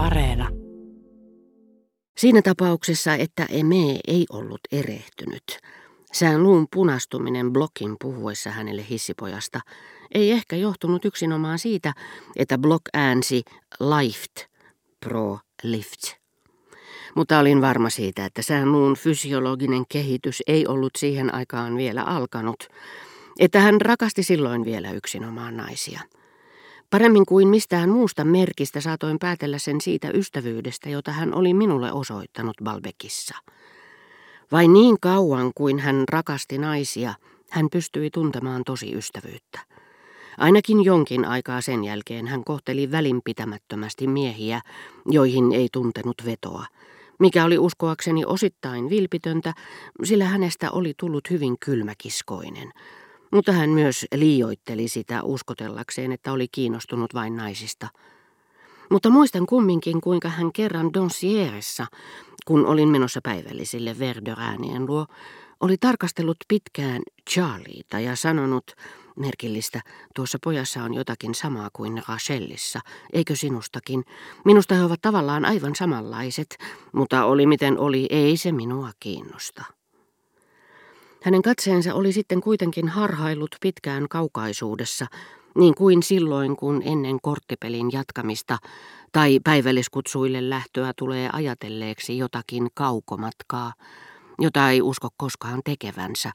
Areena. Siinä tapauksessa, että Eme ei ollut erehtynyt, sään luun punastuminen Blokin puhuessa hänelle hissipojasta ei ehkä johtunut yksinomaan siitä, että Blok äänsi lift pro lift. Mutta olin varma siitä, että sään luun fysiologinen kehitys ei ollut siihen aikaan vielä alkanut, että hän rakasti silloin vielä yksinomaan naisia. Paremmin kuin mistään muusta merkistä saatoin päätellä sen siitä ystävyydestä, jota hän oli minulle osoittanut Balbekissa. Vain niin kauan kuin hän rakasti naisia, hän pystyi tuntemaan tosi ystävyyttä. Ainakin jonkin aikaa sen jälkeen hän kohteli välinpitämättömästi miehiä, joihin ei tuntenut vetoa, mikä oli uskoakseni osittain vilpitöntä, sillä hänestä oli tullut hyvin kylmäkiskoinen – mutta hän myös liioitteli sitä uskotellakseen, että oli kiinnostunut vain naisista. Mutta muistan kumminkin, kuinka hän kerran Donsieressa, kun olin menossa päivällisille Verderäänien luo, oli tarkastellut pitkään Charlieta ja sanonut, merkillistä, tuossa pojassa on jotakin samaa kuin Rachelissa, eikö sinustakin? Minusta he ovat tavallaan aivan samanlaiset, mutta oli miten oli, ei se minua kiinnosta. Hänen katseensa oli sitten kuitenkin harhaillut pitkään kaukaisuudessa, niin kuin silloin, kun ennen korttipelin jatkamista tai päivälliskutsuille lähtöä tulee ajatelleeksi jotakin kaukomatkaa, jota ei usko koskaan tekevänsä,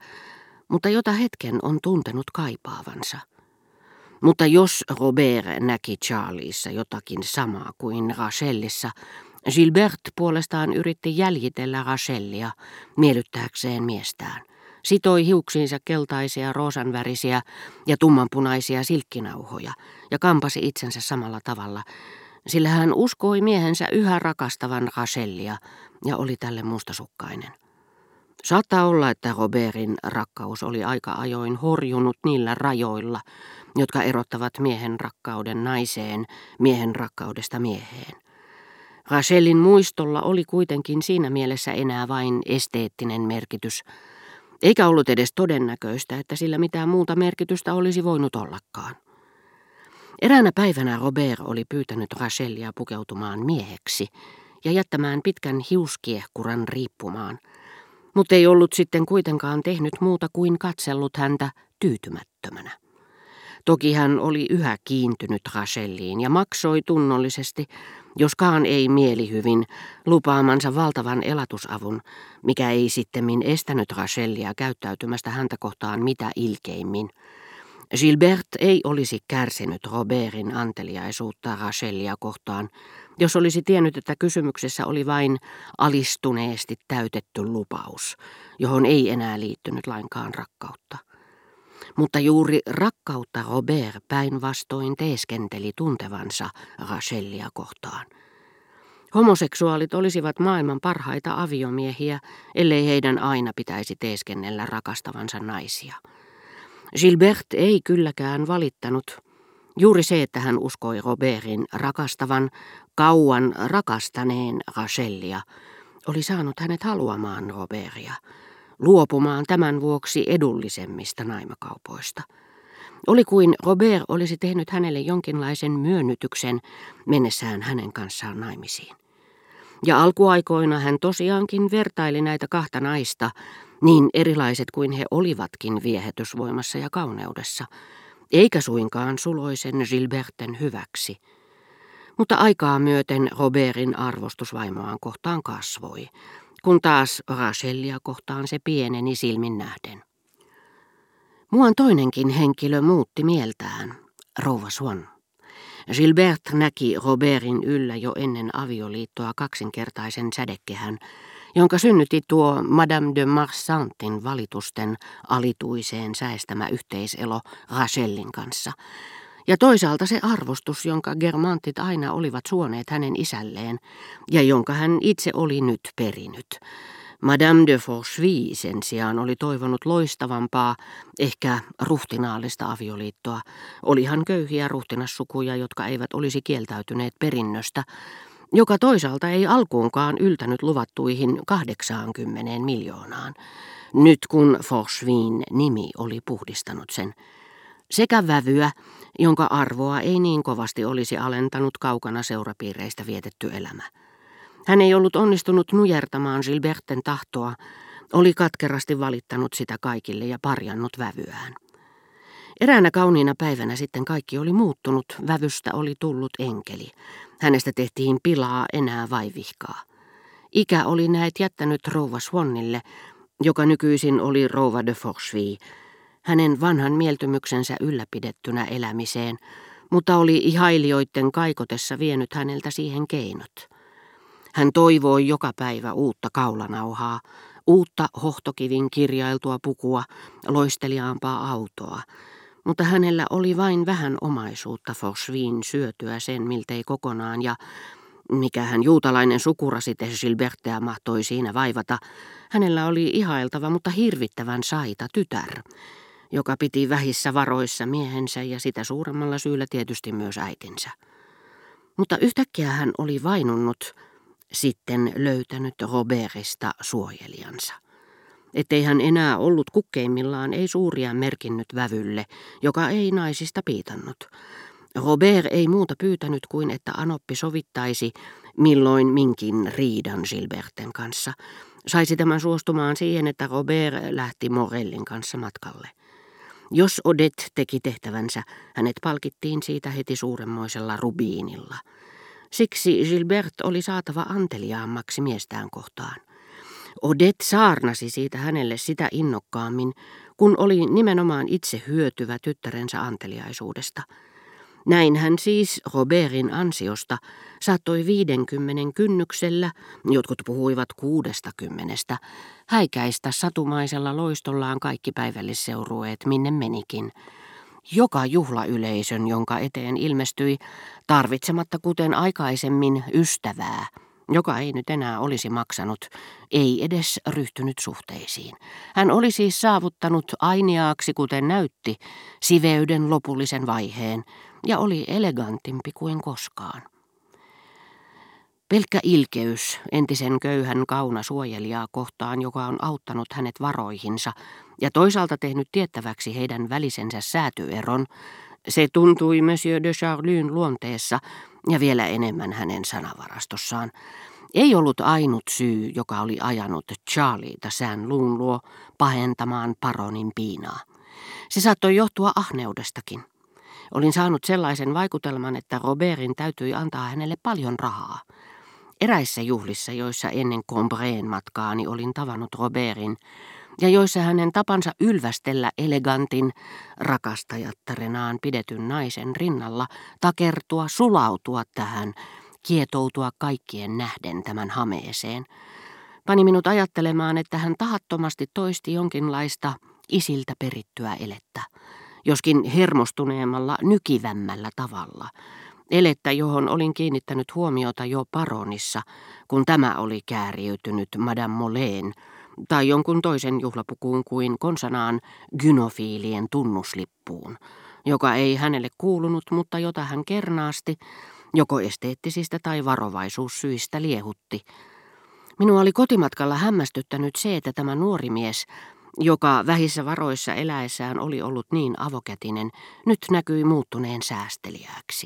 mutta jota hetken on tuntenut kaipaavansa. Mutta jos Robert näki Charlieissa jotakin samaa kuin Rachelissa, Gilbert puolestaan yritti jäljitellä Rachellia miellyttääkseen miestään sitoi hiuksiinsa keltaisia, roosanvärisiä ja tummanpunaisia silkkinauhoja ja kampasi itsensä samalla tavalla, sillä hän uskoi miehensä yhä rakastavan Rachellia ja oli tälle mustasukkainen. Saattaa olla, että Robertin rakkaus oli aika ajoin horjunut niillä rajoilla, jotka erottavat miehen rakkauden naiseen, miehen rakkaudesta mieheen. Rachelin muistolla oli kuitenkin siinä mielessä enää vain esteettinen merkitys, eikä ollut edes todennäköistä, että sillä mitään muuta merkitystä olisi voinut ollakaan. Eräänä päivänä Robert oli pyytänyt Rachelia pukeutumaan mieheksi ja jättämään pitkän hiuskiehkuran riippumaan, mutta ei ollut sitten kuitenkaan tehnyt muuta kuin katsellut häntä tyytymättömänä. Toki hän oli yhä kiintynyt Racheliin ja maksoi tunnollisesti, joskaan ei mielihyvin, lupaamansa valtavan elatusavun, mikä ei sittemmin estänyt Rachelia käyttäytymästä häntä kohtaan mitä ilkeimmin. Gilbert ei olisi kärsinyt Robertin anteliaisuutta Rachelia kohtaan, jos olisi tiennyt, että kysymyksessä oli vain alistuneesti täytetty lupaus, johon ei enää liittynyt lainkaan rakkautta. Mutta juuri rakkautta Robert päinvastoin teeskenteli tuntevansa Rachelia kohtaan. Homoseksuaalit olisivat maailman parhaita aviomiehiä, ellei heidän aina pitäisi teeskennellä rakastavansa naisia. Gilbert ei kylläkään valittanut. Juuri se, että hän uskoi Robertin rakastavan, kauan rakastaneen Rachelia, oli saanut hänet haluamaan Robertia – luopumaan tämän vuoksi edullisemmista naimakaupoista. Oli kuin Robert olisi tehnyt hänelle jonkinlaisen myönnytyksen mennessään hänen kanssaan naimisiin. Ja alkuaikoina hän tosiaankin vertaili näitä kahta naista, niin erilaiset kuin he olivatkin viehetysvoimassa ja kauneudessa, eikä suinkaan suloisen Gilberten hyväksi. Mutta aikaa myöten Robertin arvostus vaimoaan kohtaan kasvoi, kun taas Rachelia kohtaan se pieneni silmin nähden. Muan toinenkin henkilö muutti mieltään, rouva Swan. Gilbert näki Robertin yllä jo ennen avioliittoa kaksinkertaisen sädekehän, jonka synnytti tuo Madame de Marsantin valitusten alituiseen säestämä yhteiselo Rachelin kanssa – toisaalta se arvostus, jonka germantit aina olivat suoneet hänen isälleen, ja jonka hän itse oli nyt perinyt. Madame de Forcheville sen sijaan oli toivonut loistavampaa, ehkä ruhtinaallista avioliittoa. Olihan köyhiä ruhtinassukuja, jotka eivät olisi kieltäytyneet perinnöstä, joka toisaalta ei alkuunkaan yltänyt luvattuihin 80 miljoonaan, nyt kun Forchevin nimi oli puhdistanut sen. Sekä vävyä jonka arvoa ei niin kovasti olisi alentanut kaukana seurapiireistä vietetty elämä. Hän ei ollut onnistunut nujertamaan Gilberten tahtoa, oli katkerasti valittanut sitä kaikille ja parjannut vävyään. Eräänä kauniina päivänä sitten kaikki oli muuttunut, vävystä oli tullut enkeli. Hänestä tehtiin pilaa enää vaivihkaa. Ikä oli näet jättänyt rouva Swannille, joka nykyisin oli rouva de Forcheville, hänen vanhan mieltymyksensä ylläpidettynä elämiseen, mutta oli ihailijoiden kaikotessa vienyt häneltä siihen keinot. Hän toivoi joka päivä uutta kaulanauhaa, uutta hohtokivin kirjailtua pukua, loisteliaampaa autoa, mutta hänellä oli vain vähän omaisuutta Forsviin syötyä sen miltei kokonaan ja mikä hän juutalainen sukurasite Gilbertea mahtoi siinä vaivata, hänellä oli ihailtava, mutta hirvittävän saita tytär, joka piti vähissä varoissa miehensä ja sitä suuremmalla syyllä tietysti myös äitinsä. Mutta yhtäkkiä hän oli vainunnut, sitten löytänyt Robertista suojelijansa. Ettei hän enää ollut kukkeimmillaan ei suuria merkinnyt vävylle, joka ei naisista piitannut. Robert ei muuta pyytänyt kuin, että Anoppi sovittaisi milloin minkin riidan Gilberten kanssa. Saisi tämän suostumaan siihen, että Robert lähti Morellin kanssa matkalle. Jos Odette teki tehtävänsä, hänet palkittiin siitä heti suuremmoisella rubiinilla. Siksi Gilbert oli saatava anteliaammaksi miestään kohtaan. Odette saarnasi siitä hänelle sitä innokkaammin, kun oli nimenomaan itse hyötyvä tyttärensä anteliaisuudesta – näin hän siis Robertin ansiosta saattoi viidenkymmenen kynnyksellä, jotkut puhuivat kuudesta kymmenestä, häikäistä satumaisella loistollaan kaikki päivällisseurueet minne menikin. Joka juhlayleisön, jonka eteen ilmestyi, tarvitsematta kuten aikaisemmin ystävää, joka ei nyt enää olisi maksanut, ei edes ryhtynyt suhteisiin. Hän oli siis saavuttanut ainiaaksi, kuten näytti, siveyden lopullisen vaiheen, ja oli elegantimpi kuin koskaan. Pelkkä ilkeys entisen köyhän kauna suojelijaa kohtaan, joka on auttanut hänet varoihinsa ja toisaalta tehnyt tiettäväksi heidän välisensä säätyeron, se tuntui Monsieur de Charlyn luonteessa ja vielä enemmän hänen sanavarastossaan. Ei ollut ainut syy, joka oli ajanut Charlieta sään luun luo pahentamaan paronin piinaa. Se saattoi johtua ahneudestakin. Olin saanut sellaisen vaikutelman, että Robertin täytyi antaa hänelle paljon rahaa. Eräissä juhlissa, joissa ennen Combreen matkaani olin tavannut Robertin, ja joissa hänen tapansa ylvästellä elegantin, rakastajattarenaan pidetyn naisen rinnalla, takertua, sulautua tähän, kietoutua kaikkien nähden tämän hameeseen, pani minut ajattelemaan, että hän tahattomasti toisti jonkinlaista isiltä perittyä elettä joskin hermostuneemmalla, nykivämmällä tavalla. Elettä, johon olin kiinnittänyt huomiota jo paronissa, kun tämä oli kääriytynyt Madame Moleen tai jonkun toisen juhlapukuun kuin konsanaan gynofiilien tunnuslippuun, joka ei hänelle kuulunut, mutta jota hän kernaasti, joko esteettisistä tai varovaisuussyistä liehutti. Minua oli kotimatkalla hämmästyttänyt se, että tämä nuori mies joka vähissä varoissa eläessään oli ollut niin avokätinen, nyt näkyi muuttuneen säästeliääksi.